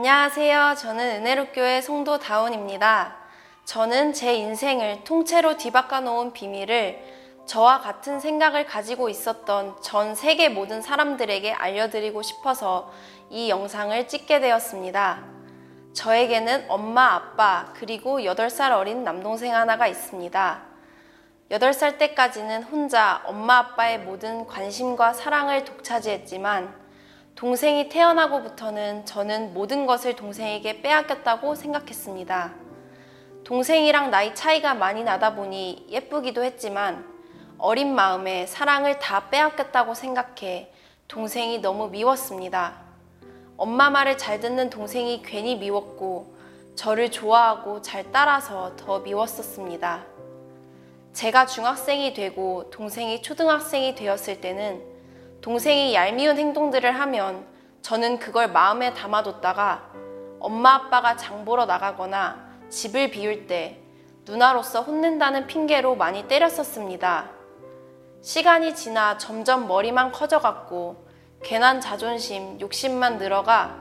안녕하세요. 저는 은혜로교회 성도 다운입니다. 저는 제 인생을 통째로 뒤바꿔 놓은 비밀을 저와 같은 생각을 가지고 있었던 전 세계 모든 사람들에게 알려드리고 싶어서 이 영상을 찍게 되었습니다. 저에게는 엄마, 아빠, 그리고 8살 어린 남동생 하나가 있습니다. 8살 때까지는 혼자 엄마, 아빠의 모든 관심과 사랑을 독차지했지만 동생이 태어나고부터는 저는 모든 것을 동생에게 빼앗겼다고 생각했습니다. 동생이랑 나이 차이가 많이 나다 보니 예쁘기도 했지만 어린 마음에 사랑을 다 빼앗겼다고 생각해 동생이 너무 미웠습니다. 엄마 말을 잘 듣는 동생이 괜히 미웠고 저를 좋아하고 잘 따라서 더 미웠었습니다. 제가 중학생이 되고 동생이 초등학생이 되었을 때는 동생이 얄미운 행동들을 하면 저는 그걸 마음에 담아뒀다가 엄마 아빠가 장 보러 나가거나 집을 비울 때 누나로서 혼낸다는 핑계로 많이 때렸었습니다. 시간이 지나 점점 머리만 커져갔고 괜한 자존심, 욕심만 늘어가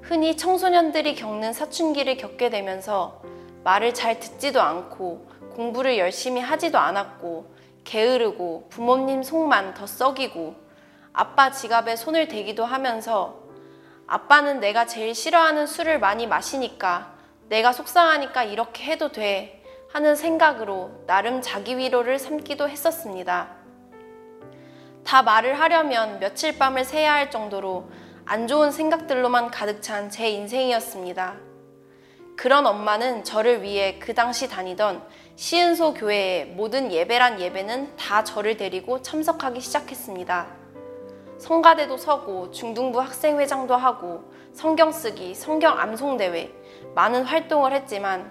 흔히 청소년들이 겪는 사춘기를 겪게 되면서 말을 잘 듣지도 않고 공부를 열심히 하지도 않았고 게으르고 부모님 속만 더 썩이고 아빠 지갑에 손을 대기도 하면서 아빠는 내가 제일 싫어하는 술을 많이 마시니까 내가 속상하니까 이렇게 해도 돼 하는 생각으로 나름 자기 위로를 삼기도 했었습니다. 다 말을 하려면 며칠 밤을 새야 할 정도로 안 좋은 생각들로만 가득 찬 제 인생이었습니다. 그런 엄마는 저를 위해 그 당시 다니던 시은소 교회의 모든 예배란 예배는 다 저를 데리고 참석하기 시작했습니다. 성가대도 서고 중등부 학생회장도 하고 성경 쓰기, 성경 암송 대회 많은 활동을 했지만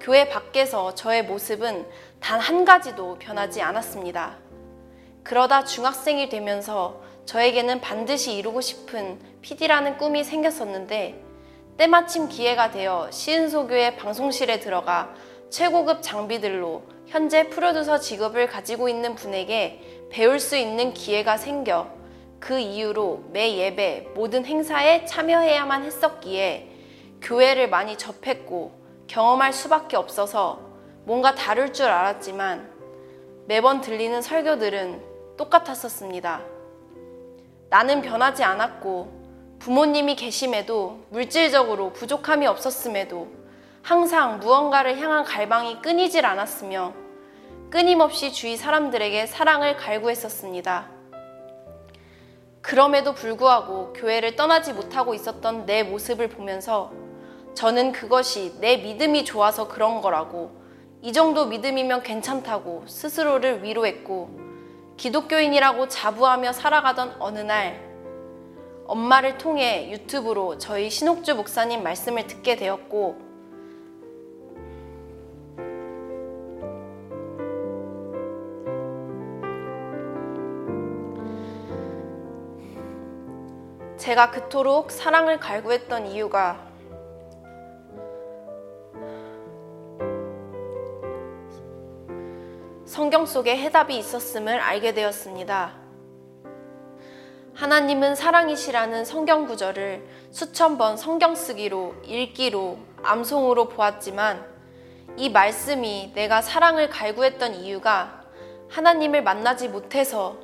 교회 밖에서 저의 모습은 단 한 가지도 변하지 않았습니다. 그러다 중학생이 되면서 저에게는 반드시 이루고 싶은 PD라는 꿈이 생겼었는데 때마침 기회가 되어 시은소교회 방송실에 들어가 최고급 장비들로 현재 프로듀서 직업을 가지고 있는 분에게 배울 수 있는 기회가 생겨 그 이후로 매 예배, 모든 행사에 참여해야만 했었기에 교회를 많이 접했고 경험할 수밖에 없어서 뭔가 다를 줄 알았지만 매번 들리는 설교들은 똑같았었습니다. 나는 변하지 않았고 부모님이 계심에도 물질적으로 부족함이 없었음에도 항상 무언가를 향한 갈망이 끊이질 않았으며 끊임없이 주위 사람들에게 사랑을 갈구했었습니다. 그럼에도 불구하고 교회를 떠나지 못하고 있었던 내 모습을 보면서 저는 그것이 내 믿음이 좋아서 그런 거라고 이 정도 믿음이면 괜찮다고 스스로를 위로했고 기독교인이라고 자부하며 살아가던 어느 날 엄마를 통해 유튜브로 저희 신옥주 목사님 말씀을 듣게 되었고 제가 그토록 사랑을 갈구했던 이유가 성경 속에 해답이 있었음을 알게 되었습니다. 하나님은 사랑이시라는 성경 구절을 수천 번 성경 쓰기로, 읽기로, 암송으로 보았지만 이 말씀이 내가 사랑을 갈구했던 이유가 하나님을 만나지 못해서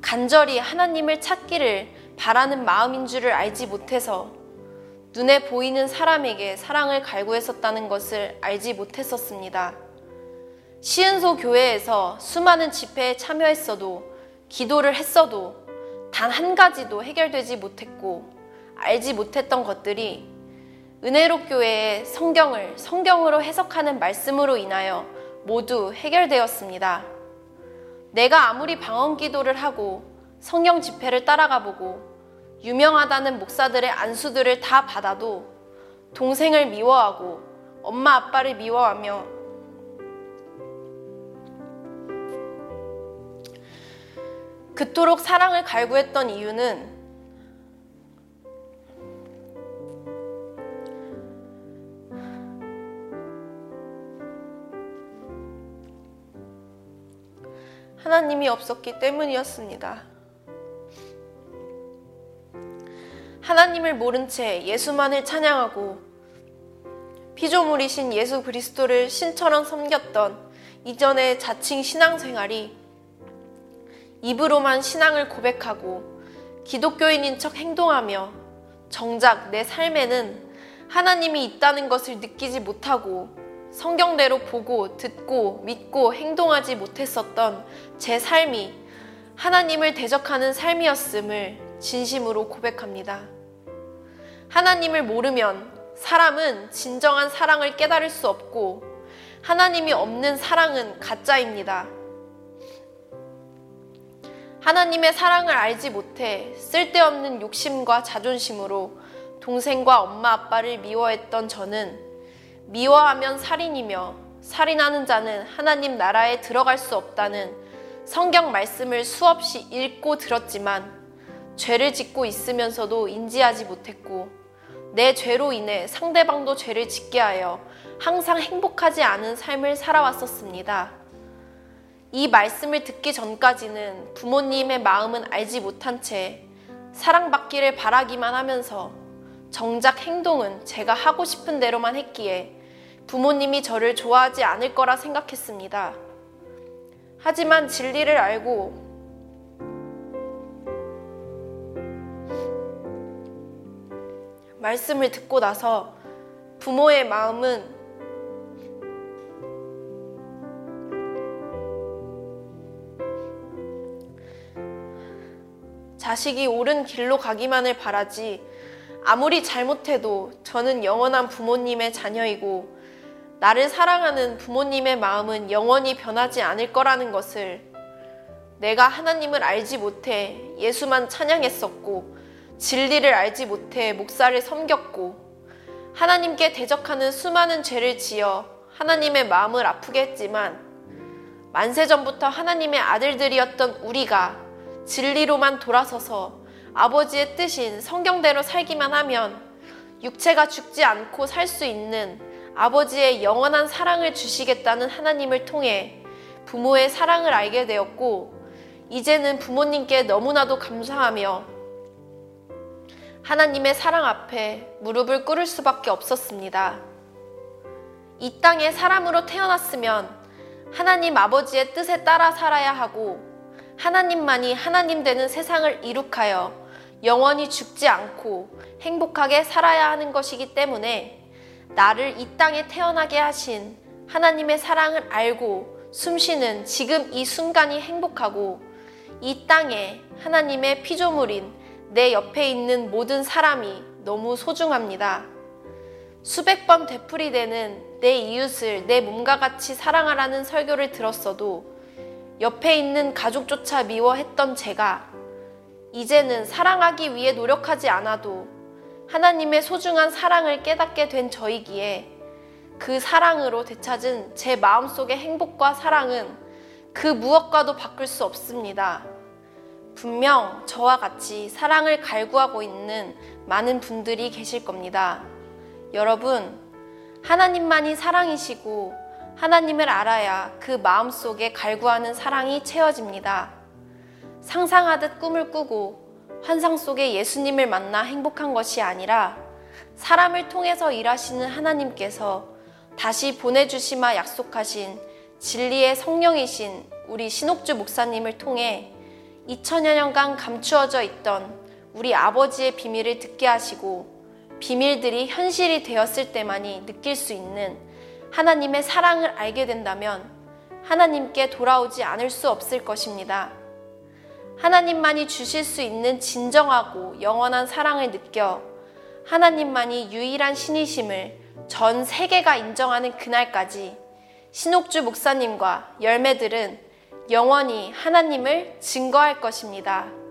간절히 하나님을 찾기를 바라는 마음인 줄을 알지 못해서 눈에 보이는 사람에게 사랑을 갈구했었다는 것을 알지 못했었습니다. 시은소 교회에서 수많은 집회에 참여했어도 기도를 했어도 단 한 가지도 해결되지 못했고 알지 못했던 것들이 은혜로 교회의 성경을 성경으로 해석하는 말씀으로 인하여 모두 해결되었습니다. 내가 아무리 방언 기도를 하고 성경 집회를 따라가 보고 유명하다는 목사들의 안수들을 다 받아도 동생을 미워하고 엄마 아빠를 미워하며 그토록 사랑을 갈구했던 이유는 하나님이 없었기 때문이었습니다. 하나님을 모른 채 예수만을 찬양하고 피조물이신 예수 그리스도를 신처럼 섬겼던 이전의 자칭 신앙생활이 입으로만 신앙을 고백하고 기독교인인 척 행동하며 정작 내 삶에는 하나님이 있다는 것을 느끼지 못하고 성경대로 보고 듣고 믿고 행동하지 못했었던 제 삶이 하나님을 대적하는 삶이었음을 진심으로 고백합니다. 하나님을 모르면 사람은 진정한 사랑을 깨달을 수 없고 하나님이 없는 사랑은 가짜입니다. 하나님의 사랑을 알지 못해 쓸데없는 욕심과 자존심으로 동생과 엄마 아빠를 미워했던 저는 미워하면 살인이며 살인하는 자는 하나님 나라에 들어갈 수 없다는 성경 말씀을 수없이 읽고 들었지만 죄를 짓고 있으면서도 인지하지 못했고 내 죄로 인해 상대방도 죄를 짓게 하여 항상 행복하지 않은 삶을 살아왔었습니다. 이 말씀을 듣기 전까지는 부모님의 마음은 알지 못한 채 사랑받기를 바라기만 하면서 정작 행동은 제가 하고 싶은 대로만 했기에 부모님이 저를 좋아하지 않을 거라 생각했습니다. 하지만 진리를 알고 말씀을 듣고 나서 부모의 마음은 자식이 옳은 길로 가기만을 바라지 아무리 잘못해도 저는 영원한 부모님의 자녀이고 나를 사랑하는 부모님의 마음은 영원히 변하지 않을 거라는 것을 내가 하나님을 알지 못해 예수만 찬양했었고 진리를 알지 못해 목사를 섬겼고 하나님께 대적하는 수많은 죄를 지어 하나님의 마음을 아프게 했지만 만세전부터 하나님의 아들들이었던 우리가 진리로만 돌아서서 아버지의 뜻인 성경대로 살기만 하면 육체가 죽지 않고 살 수 있는 아버지의 영원한 사랑을 주시겠다는 하나님을 통해 부모의 사랑을 알게 되었고 이제는 부모님께 너무나도 감사하며 하나님의 사랑 앞에 무릎을 꿇을 수밖에 없었습니다. 이 땅에 사람으로 태어났으면 하나님 아버지의 뜻에 따라 살아야 하고 하나님만이 하나님 되는 세상을 이룩하여 영원히 죽지 않고 행복하게 살아야 하는 것이기 때문에 나를 이 땅에 태어나게 하신 하나님의 사랑을 알고 숨쉬는 지금 이 순간이 행복하고 이 땅에 하나님의 피조물인 내 옆에 있는 모든 사람이 너무 소중합니다. 수백 번 되풀이되는 내 이웃을 내 몸과 같이 사랑하라는 설교를 들었어도 옆에 있는 가족조차 미워했던 제가 이제는 사랑하기 위해 노력하지 않아도 하나님의 소중한 사랑을 깨닫게 된 저이기에 그 사랑으로 되찾은 제 마음속의 행복과 사랑은 그 무엇과도 바꿀 수 없습니다. 분명 저와 같이 사랑을 갈구하고 있는 많은 분들이 계실 겁니다. 여러분, 하나님만이 사랑이시고 하나님을 알아야 그 마음 속에 갈구하는 사랑이 채워집니다. 상상하듯 꿈을 꾸고 환상 속에 예수님을 만나 행복한 것이 아니라 사람을 통해서 일하시는 하나님께서 다시 보내주시마 약속하신 진리의 성령이신 우리 신옥주 목사님을 통해 2000여 년간 감추어져 있던 우리 아버지의 비밀을 듣게 하시고 비밀들이 현실이 되었을 때만이 느낄 수 있는 하나님의 사랑을 알게 된다면 하나님께 돌아오지 않을 수 없을 것입니다. 하나님만이 주실 수 있는 진정하고 영원한 사랑을 느껴 하나님만이 유일한 신이심을 전 세계가 인정하는 그날까지 신옥주 목사님과 열매들은 영원히 하나님을 증거할 것입니다.